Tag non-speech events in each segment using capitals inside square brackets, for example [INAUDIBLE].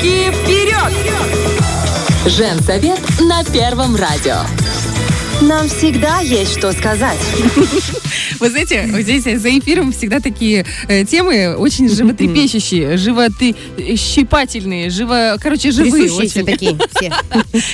Девочки, вперед! Женсовет на Первом радио. Нам всегда есть что сказать. [LAUGHS] Вы знаете, здесь за эфиром всегда такие э, темы очень животрепещущие, животрепещательные, живо, короче, живые очень. такие все.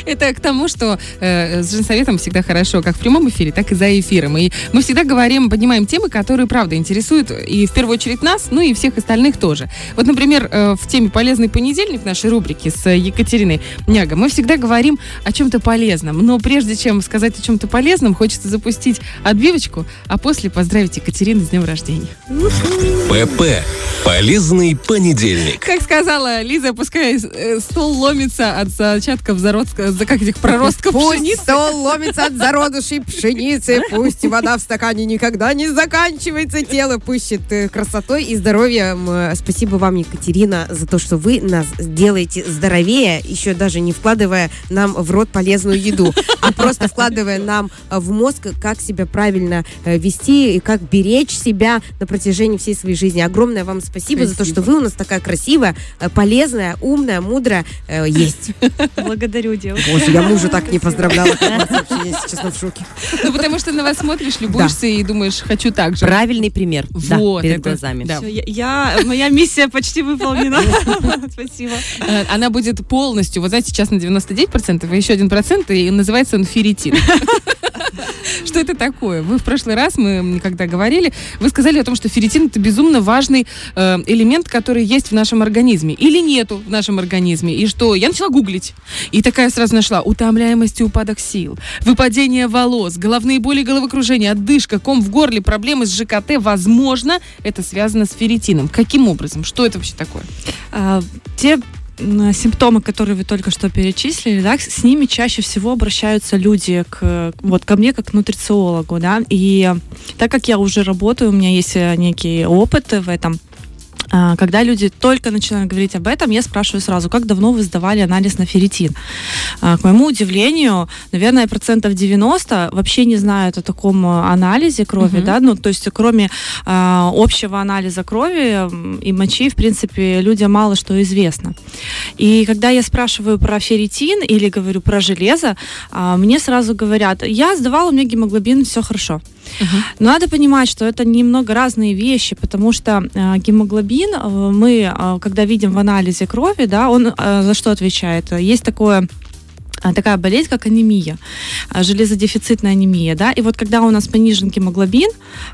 [LAUGHS] Это к тому, что э, с женсоветом всегда хорошо, как в прямом эфире, так и за эфиром. И мы всегда говорим, поднимаем темы, которые, правда, интересуют и в первую очередь нас, ну и всех остальных тоже. Вот, например, э, в теме «Полезный понедельник» в нашей рубрике с Екатериной Няго мы всегда говорим о чем-то полезном. Но прежде чем сказать о чем-то полезном, хочется запустить отбивочку, а после поздравить Екатерину с днем рождения. ПП. Полезный понедельник. Как сказала Лиза, пускай э, стол ломится от зачатков зародка, за как этих проростков Пусть пшеницы. стол ломится от зародышей пшеницы, пусть вода в стакане никогда не заканчивается, тело пыщет э, красотой и здоровьем. Э, Спасибо вам, Екатерина, за то, что вы нас делаете здоровее, еще даже не вкладывая нам в рот полезную еду, а просто вкладывая нам э, в мозг, как себя правильно э, вести и как беречь себя на протяжении всей своей жизни. Огромное вам спасибо, за то, что вы у нас такая красивая, э, полезная, умная, мудрая есть. [LAUGHS] Благодарю, девушка. Боже, я мужа так не поздравляла. [LAUGHS] Вообще, я, если честно, в шоке. Ну, потому что на вас смотришь, любуешься и думаешь, хочу так же. Правильный пример. Вот, перед глазами. я, моя миссия почти выполнена. [LAUGHS] Спасибо. Она будет полностью, вот знаете, сейчас на 99%, и еще 1%, и называется он ферритин. [LAUGHS] Что это такое? Вы в прошлый раз, мы когда говорили, вы сказали о том, что ферритин это безумно важный э, элемент, который есть в нашем организме. Или нету в нашем организме. И что? Я начала гуглить. И такая сразу нашла. Утомляемость и упадок сил, выпадение волос, головные боли, головокружение, отдышка, ком в горле, проблемы с ЖКТ. Возможно, это связано с ферритином. Каким образом? Что это вообще такое? А, Те симптомы, которые вы только что перечислили, да, с ними чаще всего обращаются люди к, вот, ко мне как к нутрициологу, да, и так как я уже работаю, у меня есть э, некий опыт в этом, когда люди только начинают говорить об этом, я спрашиваю сразу, как давно вы сдавали анализ на ферритин? А, К моему удивлению, наверное, процентов 90 вообще не знают о таком э, анализе крови, Мгм. да, ну, то есть кроме а, общего анализа крови и мочи, в принципе, людям мало что известно. И когда я спрашиваю про ферритин или говорю про железо, а, мне сразу говорят, я сдавала, у меня гемоглобин, все хорошо. Но надо понимать, что это немного разные вещи, потому что э, гемоглобин э, мы, э, когда видим в анализе крови, да, он э, за что отвечает? Есть такое такая болезнь, как анемия, а, железодефицитная анемия, да, и вот когда у нас понижен гемоглобин,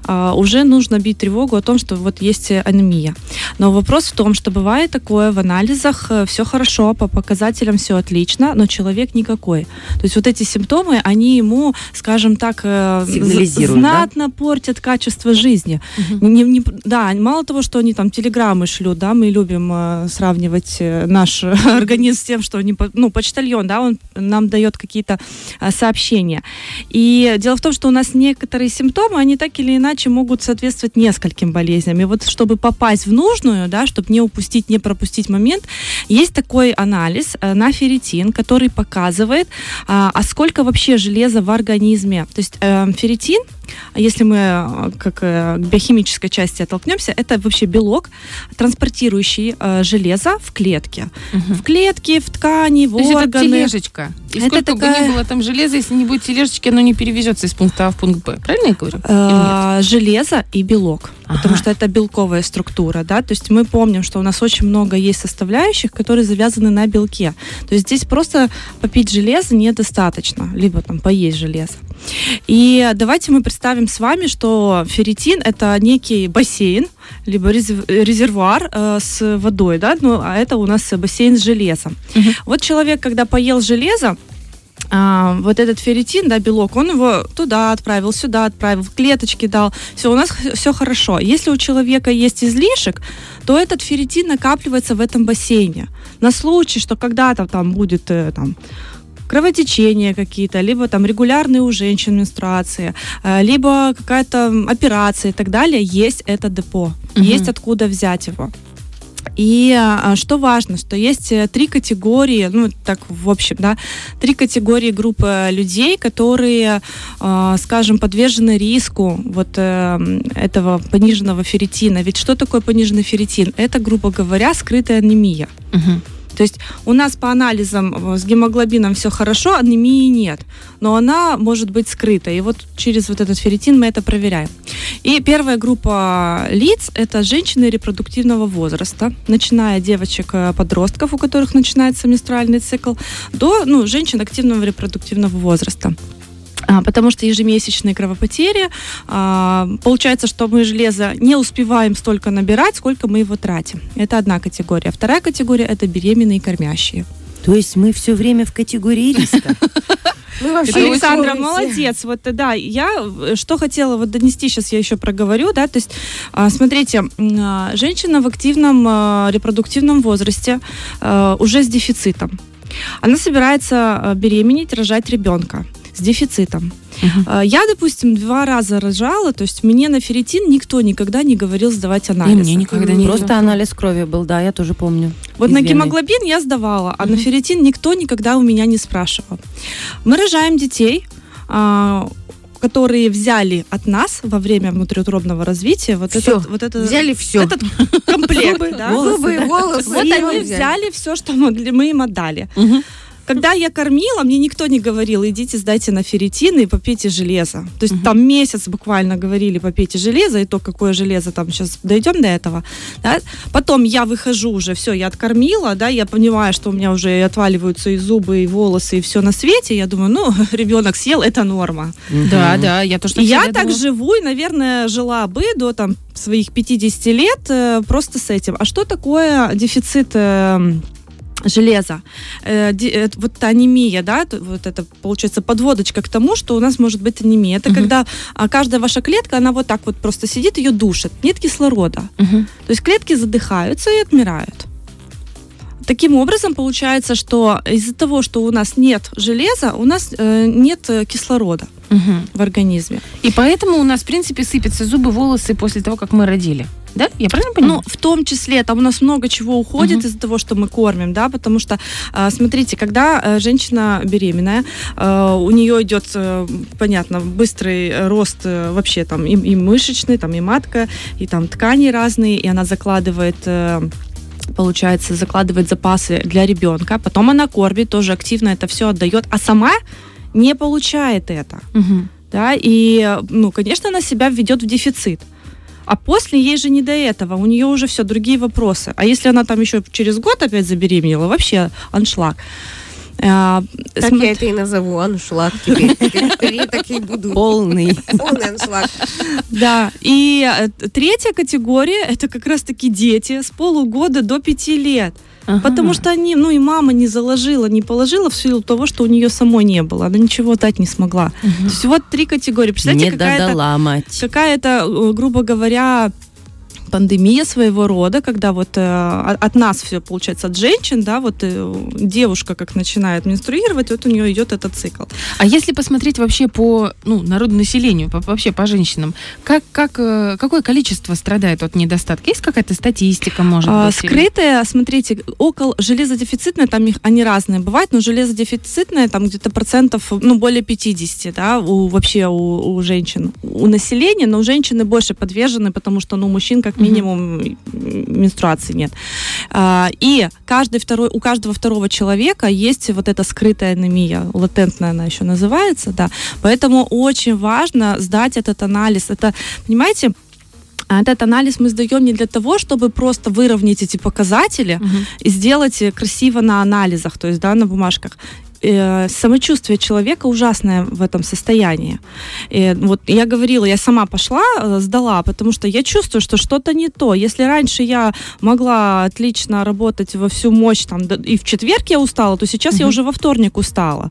а, уже нужно бить тревогу о том, что вот есть э, анемия. Но вопрос в том, что бывает такое в анализах, все хорошо, по показателям все отлично, но человек никакой. То есть вот эти симптомы, они ему, скажем так, э, з- Сигнализируют, да? знатно портят качество жизни. Не- не- да, мало того, что они там телеграммы шлют, да, мы любим э, сравнивать э, наш [LAUGHS] организм с тем, что они, ну, почтальон, да, он нам дает какие-то э, сообщения. И дело в том, что у нас некоторые симптомы, они так или иначе могут соответствовать нескольким болезням. И вот чтобы попасть в нужную, да, чтобы не упустить, не пропустить момент, есть такой анализ э, на ферритин, который показывает, а, а сколько вообще железа в организме. То есть э, ферритин, если мы э, как э, к биохимической части оттолкнемся, это вообще белок, транспортирующий э, железо в клетке. В клетке, в ткани, в То есть это органы. тележечка. И Это сколько бы такая- ни было там железа, если не будет тележечки, оно не перевезется из пункта А в пункт Б. Правильно я говорю? Э, железо и белок, потому что это белковая структура, да, то есть мы помним, что у нас очень много есть составляющих, которые завязаны на белке, то есть здесь просто попить железо недостаточно, либо там поесть железо. И давайте мы представим с вами, что ферритин это некий бассейн, либо резерв- резервуар э, с водой, да, ну, а это у нас бассейн с железом. Мгм. Вот человек, когда поел железо, а, вот этот ферритин, да, белок, он его туда отправил, сюда отправил, в клеточки дал. Все, у нас все хорошо. Если у человека есть излишек, то этот ферритин накапливается в этом бассейне. На случай, что когда-то там будет э, там, кровотечения какие-то, либо там регулярные у женщин менструации, э, либо какая-то операция и так далее, есть это депо, Мгм. есть откуда взять его. И а, что важно, что есть э, три категории, ну так в общем, да, три категории группы людей, которые, а, скажем, подвержены риску вот э, этого пониженного ферритина. Ведь что такое пониженный ферритин? Это, грубо говоря, скрытая анемия. Мгм. То есть у нас по анализам э, с гемоглобином все хорошо, анемии нет, но она может быть скрыта. И вот через вот этот ферритин мы это проверяем. И первая группа лиц – это женщины репродуктивного возраста, начиная девочек-подростков, у которых начинается менструальный цикл, до ну, женщин активного репродуктивного возраста. А, потому что ежемесячные кровопотери, а, получается, что мы железо не успеваем столько набирать, сколько мы его тратим. Это одна категория. Вторая категория – это беременные и кормящие. То есть мы все время в категории риска. [LAUGHS] Мы вообще Александра, молодец. Вот да, я э, что хотела вот донести, сейчас я еще проговорю, да, то есть, а, смотрите, женщина в активном репродуктивном возрасте уже с дефицитом. Она собирается беременеть, рожать ребенка с дефицитом. А, Я, допустим, два раза рожала, то есть мне на ферритин никто никогда не говорил сдавать анализы. мне никогда не Просто анализ крови был, да, я тоже помню. Вот на вены. гемоглобин я сдавала, а на ферритин никто никогда у меня не спрашивал. Мы рожаем детей, а, которые взяли от нас во время внутриутробного развития вот Всё, этот вот это Взяли все. этот комплект, да. волосы, волосы. Вот и они взяли все, что мы, мы им отдали. Мгм. Когда я кормила, мне никто не говорил, идите сдайте на ферритин и попейте железо. То есть там месяц буквально говорили, попейте железо, и то, какое железо, там сейчас дойдем до этого. да. Потом я выхожу уже, все, я откормила, да, я понимаю, что у меня уже отваливаются и зубы, и волосы, и все на свете. Я думаю, ну, [LAUGHS] ребенок съел, это норма. Да, да, я тоже И я всегда так думала. живу, и, наверное, жила бы до там своих 50 лет э, просто с этим. А что такое дефицит э, железа? Э, э, вот эта анемия, да, вот это получается подводочка к тому, что у нас может быть анемия. Это Мгм. когда а, каждая ваша клетка, она вот так вот просто сидит, ее душит. Нет кислорода. Мгм. То есть клетки задыхаются и отмирают. Таким образом, получается, что из-за того, что у нас нет железа, у нас э, нет э, кислорода Мгм. в организме. И поэтому у нас, в принципе, сыпятся зубы, волосы после того, как мы родили. Да? Я правильно Ну, понимаю? в том числе, там у нас много чего уходит Мгм. из-за того, что мы кормим, да, потому что, а, смотрите, когда э, женщина беременная, э, у нее идет, э, понятно, быстрый рост вообще там и, и мышечный, там и матка, и там ткани разные, и она закладывает получается, закладывает запасы для ребенка, потом она кормит, тоже активно это все отдает, а сама не получает это Мгм. да, и, ну, конечно, она себя ведет в дефицит. А после ей же не до этого, у нее уже все, другие вопросы. А если она там еще через год опять забеременела, вообще аншлаг. А, Так смотри- я это и назову, аншлаг теперь. [LAUGHS] Теперь так и буду. Полный. Полный аншлаг. Да, и э, третья категория, это как раз-таки дети с полугода до пяти лет. Ага. Потому что они, ну и мама не заложила, не положила в силу того, что у нее самой не было. Она ничего дать не смогла. То Мгм. есть вот три категории. Представляете, Не какая-то додала мать. какая-то, э, грубо говоря, пандемия своего рода, когда вот э, от нас все получается от женщин, да, вот э, девушка как начинает менструировать, вот у нее идет этот цикл. А если посмотреть вообще по ну, народонаселению, по- вообще по женщинам, как, как, э, какое количество страдает от недостатка? Есть какая-то статистика, может А, быть? скрытые, смотрите, около железодефицитные, там их, они разные бывают, но железодефицитные там где-то процентов, ну, более 50, да, у, вообще у, у женщин. У населения, но у женщины больше подвержены, потому что, ну, мужчин как. Минимум менструации нет. А, и каждый второй, у каждого второго человека есть вот эта скрытая анемия, латентная она еще называется, да. Поэтому очень важно сдать этот анализ. Это, понимаете, а этот анализ мы сдаем не для того, чтобы просто выровнять эти показатели Мгм. и сделать э, красиво на анализах, то есть да, на бумажках. Э, Самочувствие человека ужасное в этом состоянии. И вот я говорила, я сама пошла, э, сдала, потому что я чувствую, что что-то не то. Если раньше я могла отлично работать во всю мощь, там, и в четверг я устала, то сейчас я Мгм. уже во вторник устала.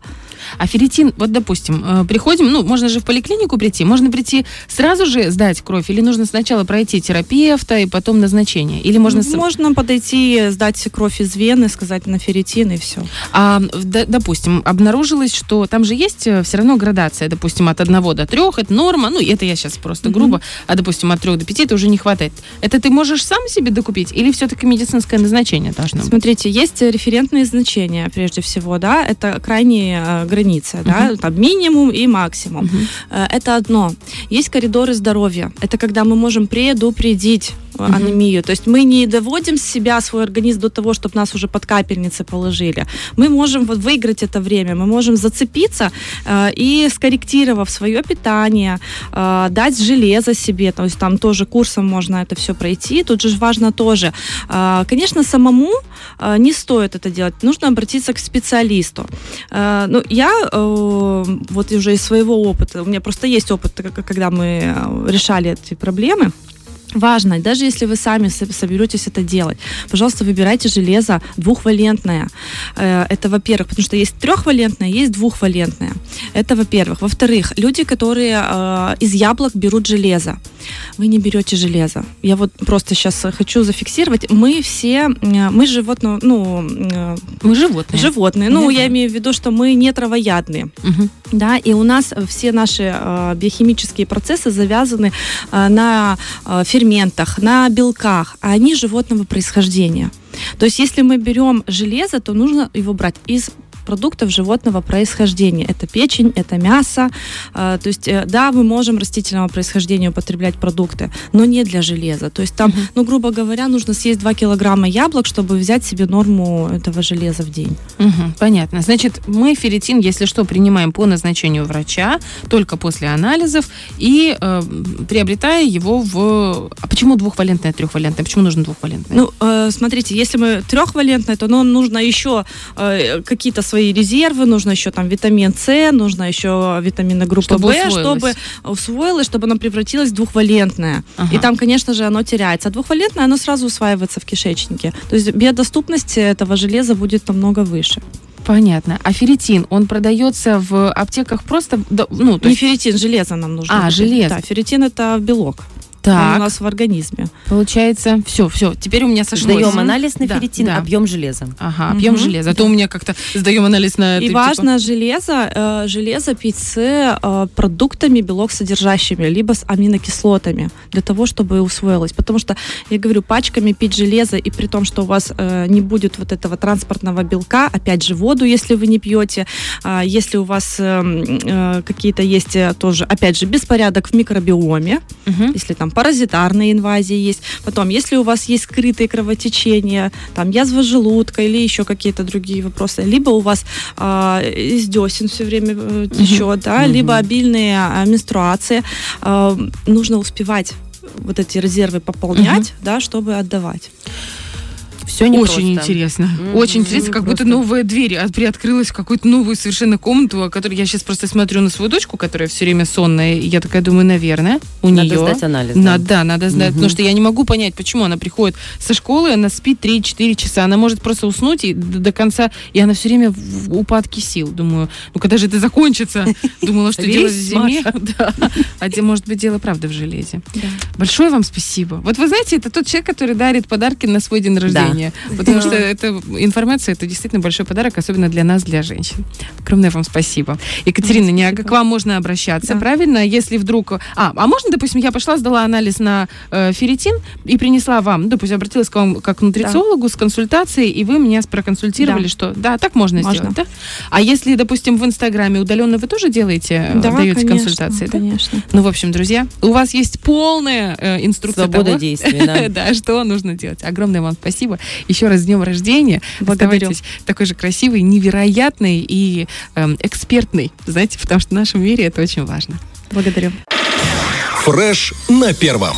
А ферритин, вот допустим, э, приходим, ну, можно же в поликлинику прийти, можно прийти сразу же сдать кровь, или нужно сначала пройти терапевта и потом назначение? Или можно... Можно подойти, сдать кровь из вены, сказать на ферритин и все. А, допустим, обнаружилось, что там же есть все равно градация, допустим, от 1 до 3, это норма, ну, это я сейчас просто грубо, а, допустим, от 3 до 5 это уже не хватает. Это ты можешь сам себе докупить или все-таки медицинское назначение должно быть? Смотрите, есть э, референтные значения, прежде всего, да, это крайние границы, да, там минимум и максимум. Э, Это одно. Есть коридоры здоровья. Это когда мы можем предупредить э, анемию. То есть мы не доводим себя, свой организм до того, чтобы нас уже под капельницы положили. Мы можем вот выиграть это время, мы можем зацепиться э, и скорректировав свое питание, э, дать железо себе, то есть там тоже курсом можно это все пройти. Тут же важно тоже, э, конечно, самому э, не стоит это делать, нужно обратиться к специалисту. Э, ну, я э, вот уже из своего опыта, у меня просто есть опыт, когда мы э, решали эти проблемы, Важно, даже если вы сами со- соберетесь это делать, пожалуйста, выбирайте железо двухвалентное. Э, Это, во-первых, потому что есть трехвалентное, есть двухвалентное. Это, во-первых. Во-вторых, люди, которые э, из яблок берут железо, вы не берете железо. Я вот просто сейчас хочу зафиксировать. Мы все, мы животные, ну, Мы животные. животные. Ну, Ну я да. имею в виду, что мы не травоядные. Мгм. Да, и у нас все наши э, биохимические процессы завязаны на э, ферментах, на белках, а они животного происхождения. То есть, если мы берем железо, то нужно его брать из продуктов животного происхождения. Это печень, это мясо. Э, То есть, э, да, мы можем растительного происхождения употреблять продукты, но не для железа. То есть там, ну, грубо говоря, нужно съесть 2 килограмма яблок, чтобы взять себе норму этого железа в день. Мгм, понятно. Значит, мы ферритин, если что, принимаем по назначению врача, только после анализов, и э, приобретая его в... А почему двухвалентное, трехвалентное? Почему нужно двухвалентное? Ну, э, смотрите, если мы трехвалентное, то нам нужно еще э, какие-то свои резервы, нужно еще там витамин С, нужно еще витамины группы Чтобы В, усвоилось. чтобы усвоилось, чтобы оно превратилось в двухвалентное. Ага. И там, конечно же, оно теряется. А двухвалентное, оно сразу усваивается в кишечнике. То есть биодоступность этого железа будет намного выше. Понятно. А ферритин, он продается в аптеках просто... Ну, то Не есть... ферритин, железо нам нужно. А, железо. Да, ферритин это белок. Так, у нас в организме. получается, все, все, теперь у меня сошлось. Сдаем анализ на Да, ферритин, да. объем железа. Ага, объем железа. А то у меня как-то сдаем анализ на... это, И типа, важно железо, э, железо пить с э, продуктами белок содержащими, либо с аминокислотами, для того, чтобы усвоилось. Потому что, я говорю, пачками пить железо, и при том, что у вас э, не будет вот этого транспортного белка, опять же, воду, если вы не пьете, а если у вас э, э, какие-то есть э, тоже, опять же, беспорядок в микробиоме, мгм. если там паразитарные инвазии есть. Потом, если у вас есть скрытые кровотечения, там язва желудка или еще какие-то другие вопросы, либо у вас а, из десен все время э, течет, да, Мгм. либо обильные а, менструации, а, нужно успевать вот эти резервы пополнять, да, чтобы отдавать. Все не Очень интересно. Мгм. Очень интересно, как будто Просто. новая дверь от- приоткрылась в какую-то новую совершенно комнату, о которой я сейчас просто смотрю на свою дочку, которая все время сонная, и я такая думаю, наверное, у Надо нее... сдать анализ. да. Надо, да, надо знать, Мгм. потому что я не могу понять, почему она приходит со школы, она спит 3-4 часа, она может просто уснуть и до, до конца, и она все время в упадке сил. Думаю, ну когда же это закончится? [LAUGHS] Думала, что дело в зиме. [LAUGHS] А может быть, дело правда в железе. Большое вам спасибо. Вот вы знаете, это тот человек, который дарит подарки на свой день рождения. Потому что эта информация, это действительно большой подарок, особенно для нас, для женщин. Огромное вам спасибо. Екатерина, не, спасибо. к вам можно обращаться, правильно? Если вдруг... А, а можно, допустим, я пошла, сдала анализ на э, ферритин и принесла вам, ну, допустим, обратилась к вам как к нутрициологу с консультацией, и вы меня проконсультировали, что да, так можно, Можно. сделать, да? А если, допустим, в Инстаграме удаленно вы тоже делаете, э, Да, даете конечно, консультации, да? конечно. Ну, в общем, друзья, у вас есть полная э, инструкция Свобода того, действий, да. [LAUGHS] да, что нужно делать. Огромное вам спасибо. Еще раз с днем рождения. Благодарю. Оставайтесь такой же красивый, невероятный и эм, экспертный, знаете, потому что в нашем мире это очень важно. Благодарю. Фреш на первом.